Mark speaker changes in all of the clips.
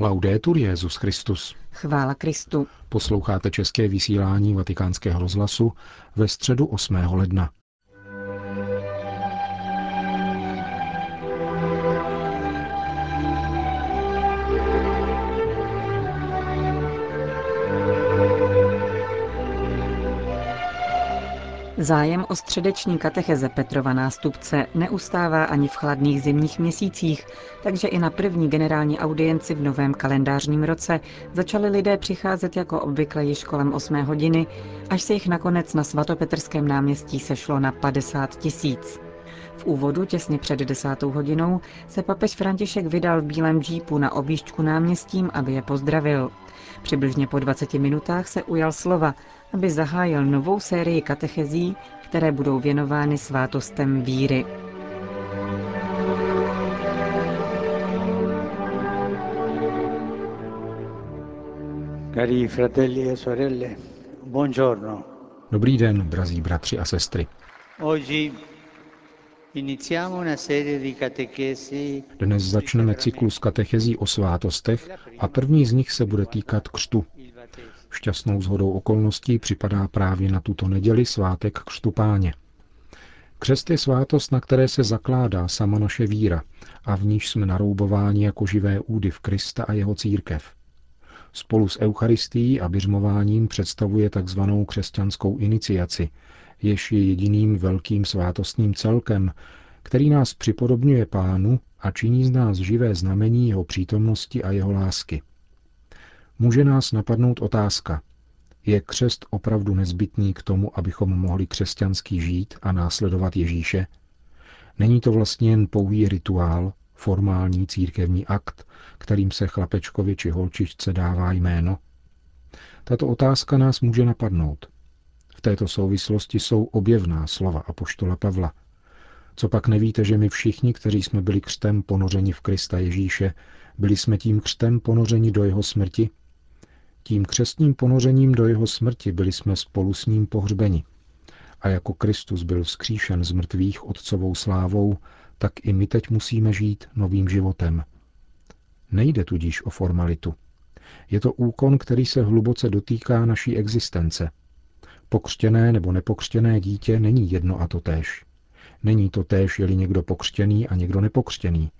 Speaker 1: Laudetur Jezus Christus.
Speaker 2: Chvála Kristu.
Speaker 1: Posloucháte české vysílání Vatikánského rozhlasu ve středu 8. ledna.
Speaker 2: Zájem o středeční katecheze Petrova nástupce neustává ani v chladných zimních měsících, takže i na první generální audienci v novém kalendářním roce začali lidé přicházet jako obvykle již kolem 8 hodiny, až se jich nakonec na svatopetrském náměstí sešlo na 50 tisíc. V úvodu těsně před desátou hodinou se papež František vydal v bílém džípu na objížďku náměstím, aby je pozdravil. Přibližně po 20 minutách se ujal slova, aby zahájil novou sérii katechezí, které budou věnovány svátostem víry.
Speaker 1: Cari fratelli e sorelle, buongiorno. Dobrý den, drazí bratři a sestry. Oggi dnes začneme cyklus katechezí o svátostech a první z nich se bude týkat křtu. Šťastnou zhodou okolností připadá právě na tuto neděli svátek křtu páně. Křest je svátost, na které se zakládá sama naše víra a v níž jsme naroubováni jako živé údy v Krista a jeho církev. Spolu s Eucharistií a běžmováním představuje takzvanou křesťanskou iniciaci, jež je jediným velkým svátostním celkem, který nás připodobňuje pánu a činí z nás živé znamení jeho přítomnosti a jeho lásky. Může nás napadnout otázka, je křest opravdu nezbytný k tomu, abychom mohli křesťansky žít a následovat Ježíše? Není to vlastně jen pouhý rituál, formální církevní akt, kterým se chlapečkovi či holčičce dává jméno? Tato otázka nás může napadnout. V této souvislosti jsou objevná slova apoštola Pavla. Co pak nevíte, že my všichni, kteří jsme byli křtem ponořeni v Krista Ježíše, byli jsme tím křtem ponořeni do jeho smrti? Tím křestním ponořením do jeho smrti byli jsme spolu s ním pohřbeni. A jako Kristus byl vzkříšen z mrtvých otcovou slávou, tak i my teď musíme žít novým životem. Nejde tudíž o formalitu. Je to úkon, který se hluboce dotýká naší existence. Pokřtěné nebo nepokřtěné dítě není jedno a to též. Není to též, je-li někdo pokřtěný a někdo nepokřtěný.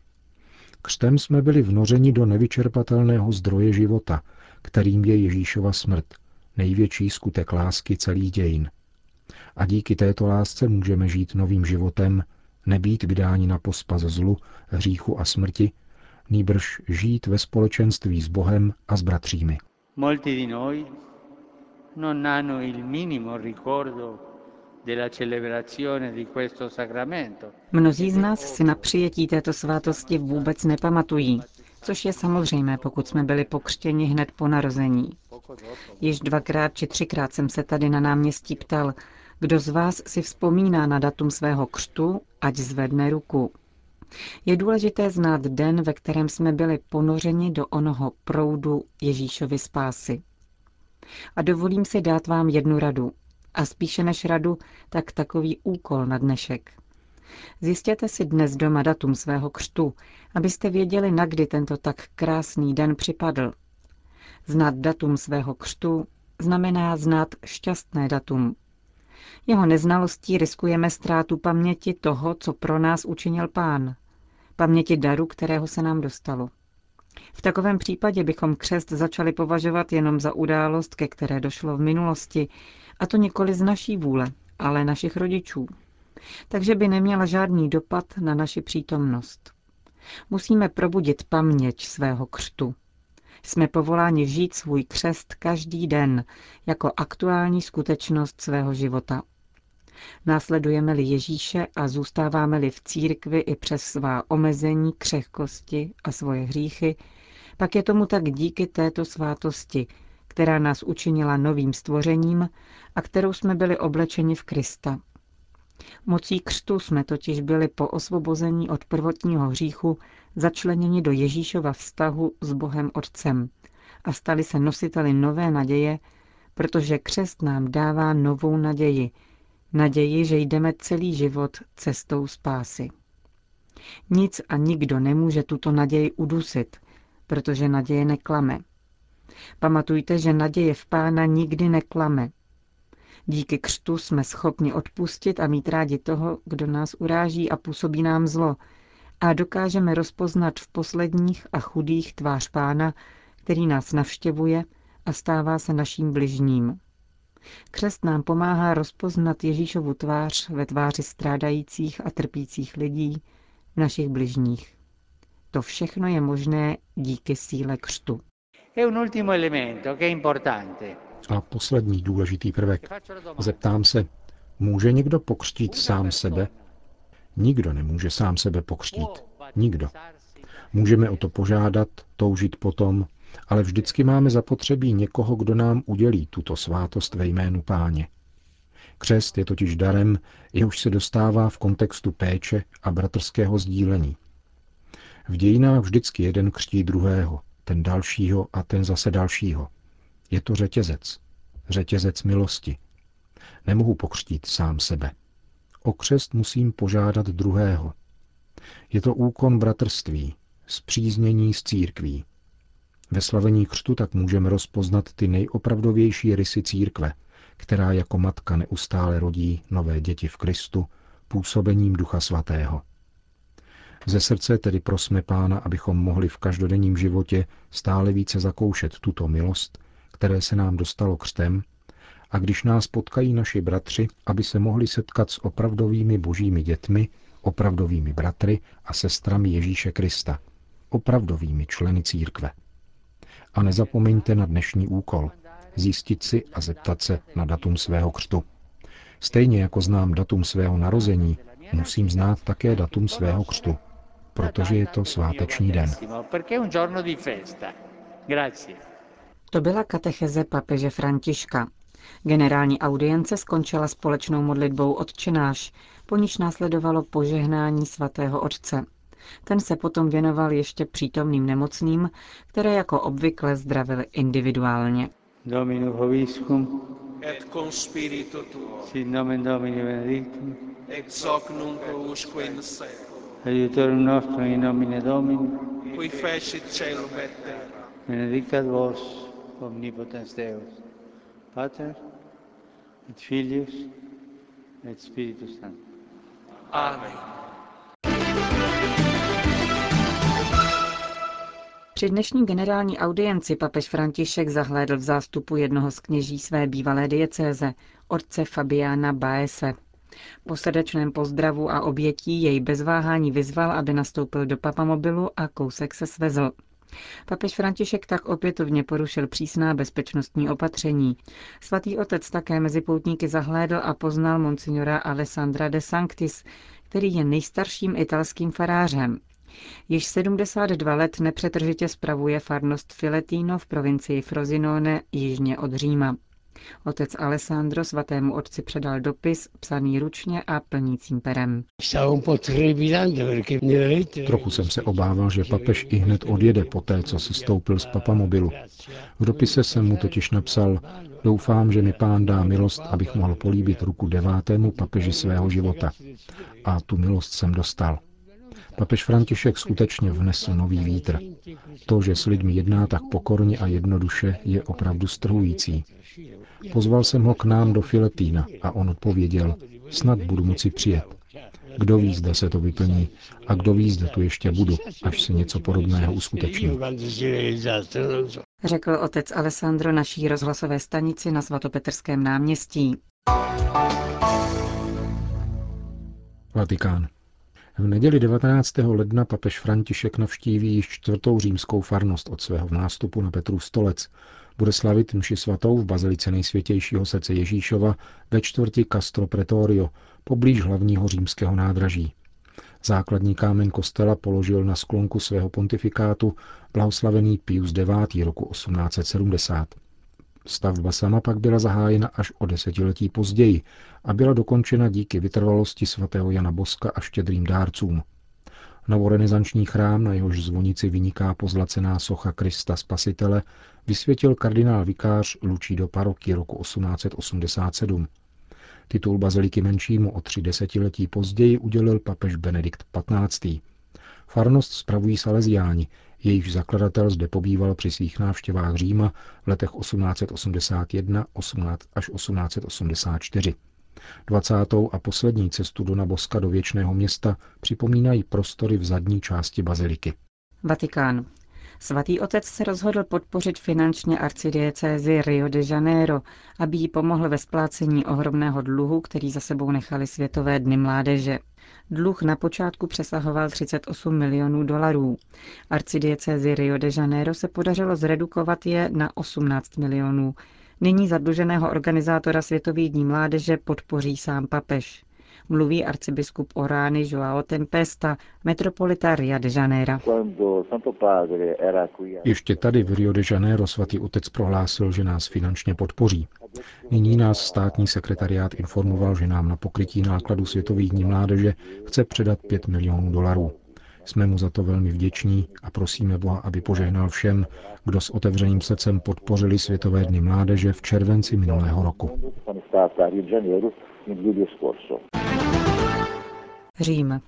Speaker 1: Křtem jsme byli vnořeni do nevyčerpatelného zdroje života, kterým je Ježíšova smrt, největší skutek lásky celý dějin. A díky této lásce můžeme žít novým životem, nebýt vydáni na pospas zlu, hříchu a smrti, nýbrž žít ve společenství s Bohem a s bratřími. Molti di noi non hanno il minimo ricordo
Speaker 2: Mnozí z nás si na přijetí této svátosti vůbec nepamatují, což je samozřejmé, pokud jsme byli pokřtěni hned po narození. Již dvakrát či třikrát jsem se tady na náměstí ptal, kdo z vás si vzpomíná na datum svého křtu, ať zvedne ruku. Je důležité znát den, ve kterém jsme byli ponořeni do onoho proudu Ježíšovy spásy. A dovolím si dát vám jednu radu. A spíše než radu, tak takový úkol na dnešek. Zjistěte si dnes doma datum svého křtu, abyste věděli, na kdy tento tak krásný den připadl. Znát datum svého křtu znamená znát šťastné datum. Jeho neznalostí riskujeme ztrátu paměti toho, co pro nás učinil pán. Paměti daru, kterého se nám dostalo. V takovém případě bychom křest začali považovat jenom za událost, ke které došlo v minulosti, a to nikoli z naší vůle, ale našich rodičů. Takže by neměla žádný dopad na naši přítomnost. Musíme probudit paměť svého křtu. Jsme povoláni žít svůj křest každý den jako aktuální skutečnost svého života. Následujeme-li Ježíše a zůstáváme-li v církvi i přes svá omezení, křehkosti a svoje hříchy, pak je tomu tak díky této svátosti, která nás učinila novým stvořením a kterou jsme byli oblečeni v Krista. Mocí křtu jsme totiž byli po osvobození od prvotního hříchu začleněni do Ježíšova vztahu s Bohem Otcem a stali se nositeli nové naděje, protože křest nám dává novou naději, naději, že jdeme celý život cestou spásy. Nic a nikdo nemůže tuto naději udusit, protože naděje neklame. Pamatujte, že naděje v Pána nikdy neklame. Díky křtu jsme schopni odpustit a mít rádi toho, kdo nás uráží a působí nám zlo, a dokážeme rozpoznat v posledních a chudých tvář Pána, který nás navštěvuje a stává se naším bližním. Křest nám pomáhá rozpoznat Ježíšovu tvář ve tváři strádajících a trpících lidí našich bližních. To všechno je možné díky síle křtu.
Speaker 1: A poslední důležitý prvek. Zeptám se, může někdo pokřtít sám sebe? Nikdo nemůže sám sebe pokřtít. Nikdo. Můžeme o to požádat, toužit potom, ale vždycky máme zapotřebí někoho, kdo nám udělí tuto svátost ve jménu páně. Křest je totiž darem, jehož se dostává v kontextu péče a bratrského sdílení. V dějinách vždycky jeden křtí druhého, ten dalšího a ten zase dalšího. Je to řetězec. Řetězec milosti. Nemohu pokřtít sám sebe. O křest musím požádat druhého. Je to úkon bratrství, zpříznění s církví. Ve slavení křtu tak můžeme rozpoznat ty nejopravdovější rysy církve, která jako matka neustále rodí nové děti v Kristu působením Ducha Svatého. Ze srdce tedy prosme Pána, abychom mohli v každodenním životě stále více zakoušet tuto milost, které se nám dostalo křtem, a když nás potkají naši bratři, aby se mohli setkat s opravdovými božími dětmi, opravdovými bratry a sestrami Ježíše Krista, opravdovými členy církve. A nezapomeňte na dnešní úkol zjistit si a zeptat se na datum svého křtu. Stejně jako znám datum svého narození, musím znát také datum svého křtu, protože je to sváteční den.
Speaker 2: To byla katecheze papeže Františka. Generální audience skončila společnou modlitbou odčenáš, po níž následovalo požehnání svatého otce. Ten se potom věnoval ještě přítomným nemocným, které jako obvykle zdravili individuálně. Domino hoviscum, et con spiritu tuo, sin nomen Domini benedictum, ex hoc nunc usque in seculum, aiutorium nostrum in nomine Domini, qui fecit celum et terra, benedicat vos, omnipotens Deus, Pater, et Filius, et Spiritus Sanctus. Amen. Při dnešní generální audienci papež František zahlédl v zástupu jednoho z kněží své bývalé diecéze, otce Fabiana Baese. Po srdečném pozdravu a obětí jej bez váhání vyzval, aby nastoupil do papamobilu a kousek se svezl. Papež František tak opětovně porušil přísná bezpečnostní opatření. Svatý otec také mezi poutníky zahlédl a poznal monsignora Alessandra de Sanctis, který je nejstarším italským farářem. Již 72 let nepřetržitě spravuje farnost Filetino v provincii Frosinone jižně od Říma. Otec Alessandro svatému otci předal dopis, psaný ručně a plnícím perem.
Speaker 1: Trochu jsem se obával, že papež i hned odjede po té, co se stoupil z papamobilu. V dopise jsem mu totiž napsal, doufám, že mi pán dá milost, abych mohl políbit ruku devátému papeži svého života. A tu milost jsem dostal. Papež František skutečně vnesl nový vítr. To, že s lidmi jedná tak pokorně a jednoduše, je opravdu strhující. Pozval jsem ho k nám do Filetína a on odpověděl, snad budu moci přijet. Kdo ví, zda se to vyplní a kdo ví, zda tu ještě budu, až se něco podobného uskuteční.
Speaker 2: Řekl otec Alessandro naší rozhlasové stanici na svatopetrském náměstí.
Speaker 1: Vatikán. V neděli 19. ledna papež František navštíví již čtvrtou římskou farnost od svého nástupu na Petru stolec. Bude slavit mši svatou v bazilice nejsvětějšího srdce Ježíšova ve čtvrti Castro Pretorio, poblíž hlavního římského nádraží. Základní kámen kostela položil na sklonku svého pontifikátu blahoslavený Pius IX. roku 1870. Stavba sama pak byla zahájena až o desetiletí později a byla dokončena díky vytrvalosti svatého Jana Boska a štědrým dárcům. Novorenesanční chrám, na jehož zvonici vyniká pozlacená socha Krista Spasitele, vysvětil kardinál vikář Lucido Paroky roku 1887. Titul baziliky menšímu o tři desetiletí později udělil papež Benedikt XV. Farnost spravují Salesiáni, jejíž zakladatel zde pobýval při svých návštěvách Říma v letech 1881 18 až 1884. 20. a poslední cestu do Naboska do věčného města připomínají prostory v zadní části baziliky.
Speaker 2: Vatikán. Svatý otec se rozhodl podpořit finančně arcidiecézi Rio de Janeiro, aby jí pomohl ve splácení ohromného dluhu, který za sebou nechali Světové dny mládeže. Dluh na počátku přesahoval 38 milionů dolarů. Arcidiecézi Rio de Janeiro se podařilo zredukovat je na 18 milionů. Nyní zadluženého organizátora Světových dní mládeže podpoří sám papež mluví arcibiskup Orány Joao Tempesta, metropolita Rio de Janeiro.
Speaker 1: Ještě tady v Rio de Janeiro svatý otec prohlásil, že nás finančně podpoří. Nyní nás státní sekretariát informoval, že nám na pokrytí nákladu Světových dní mládeže chce předat 5 milionů dolarů. Jsme mu za to velmi vděční a prosíme Boha, aby požehnal všem, kdo s otevřeným srdcem podpořili Světové dny mládeže v červenci minulého roku.
Speaker 2: Řím.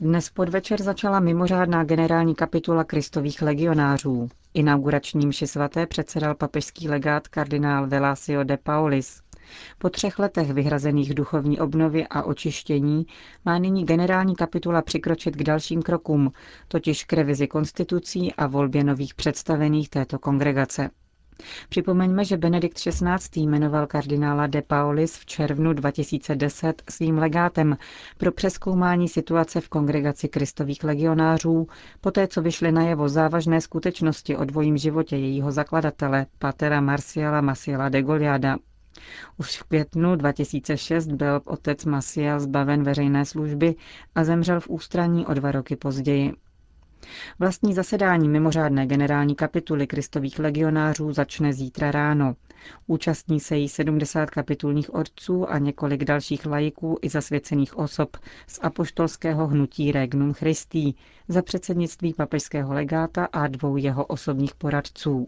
Speaker 2: Dnes podvečer začala mimořádná generální kapitula kristových legionářů. Inaugurační mši svaté předsedal papežský legát kardinál Velasio de Paulis. Po třech letech vyhrazených duchovní obnovy a očištění má nyní generální kapitula přikročit k dalším krokům, totiž k revizi konstitucí a volbě nových představených této kongregace. Připomeňme, že Benedikt XVI. jmenoval kardinála de Paulis v červnu 2010 svým legátem pro přeskoumání situace v kongregaci kristových legionářů, poté co vyšly najevo závažné skutečnosti o dvojím životě jejího zakladatele, patera Marciala Masiela de Goliada. Už v květnu 2006 byl otec Masiel zbaven veřejné služby a zemřel v ústraní o dva roky později. Vlastní zasedání mimořádné generální kapituly kristových legionářů začne zítra ráno. Účastní se jí 70 kapitulních otců a několik dalších lajků i zasvěcených osob z apoštolského hnutí Regnum Christi za předsednictví papežského legáta a dvou jeho osobních poradců.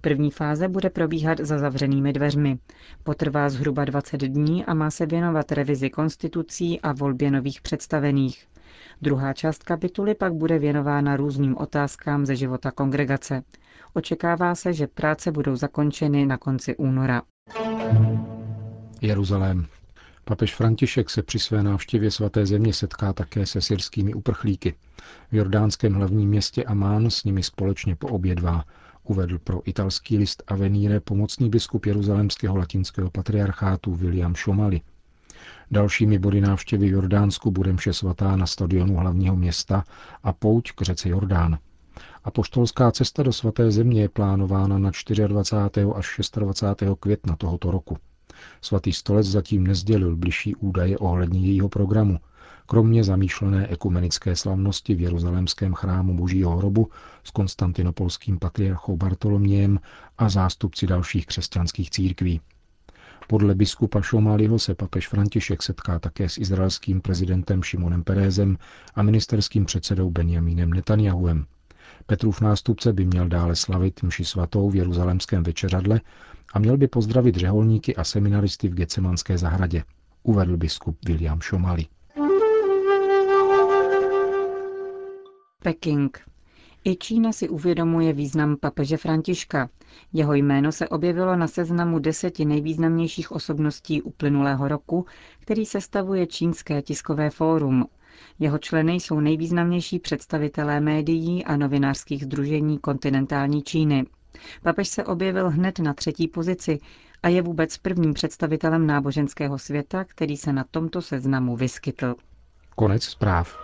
Speaker 2: První fáze bude probíhat za zavřenými dveřmi. Potrvá zhruba 20 dní a má se věnovat revizi konstitucí a volbě nových představených. Druhá část kapituly pak bude věnována různým otázkám ze života kongregace. Očekává se, že práce budou zakončeny na konci února.
Speaker 1: Jeruzalém. Papež František se při své návštěvě svaté země setká také se syrskými uprchlíky. V jordánském hlavním městě Amán s nimi společně poobědvá, uvedl pro italský list Avenire pomocný biskup jeruzalemského latinského patriarchátu William Šomali. Dalšími body návštěvy Jordánsku bude mše svatá na stadionu hlavního města a pouť k řece Jordán. A poštolská cesta do svaté země je plánována na 24. až 26. května tohoto roku. Svatý stolec zatím nezdělil bližší údaje ohledně jejího programu, kromě zamýšlené ekumenické slavnosti v Jeruzalémském chrámu Božího hrobu s konstantinopolským patriarchou Bartolomějem a zástupci dalších křesťanských církví. Podle biskupa Šomáliho se papež František setká také s izraelským prezidentem Šimonem Perézem a ministerským předsedou Benjamínem Netanyahuem. Petrův nástupce by měl dále slavit mši svatou v jeruzalemském večeřadle a měl by pozdravit řeholníky a seminaristy v Gecemanské zahradě, uvedl biskup William Šomali.
Speaker 2: Peking. I Čína si uvědomuje význam papeže Františka. Jeho jméno se objevilo na seznamu deseti nejvýznamnějších osobností uplynulého roku, který sestavuje Čínské tiskové fórum. Jeho členy jsou nejvýznamnější představitelé médií a novinářských združení kontinentální Číny. Papež se objevil hned na třetí pozici a je vůbec prvním představitelem náboženského světa, který se na tomto seznamu vyskytl.
Speaker 1: Konec zpráv.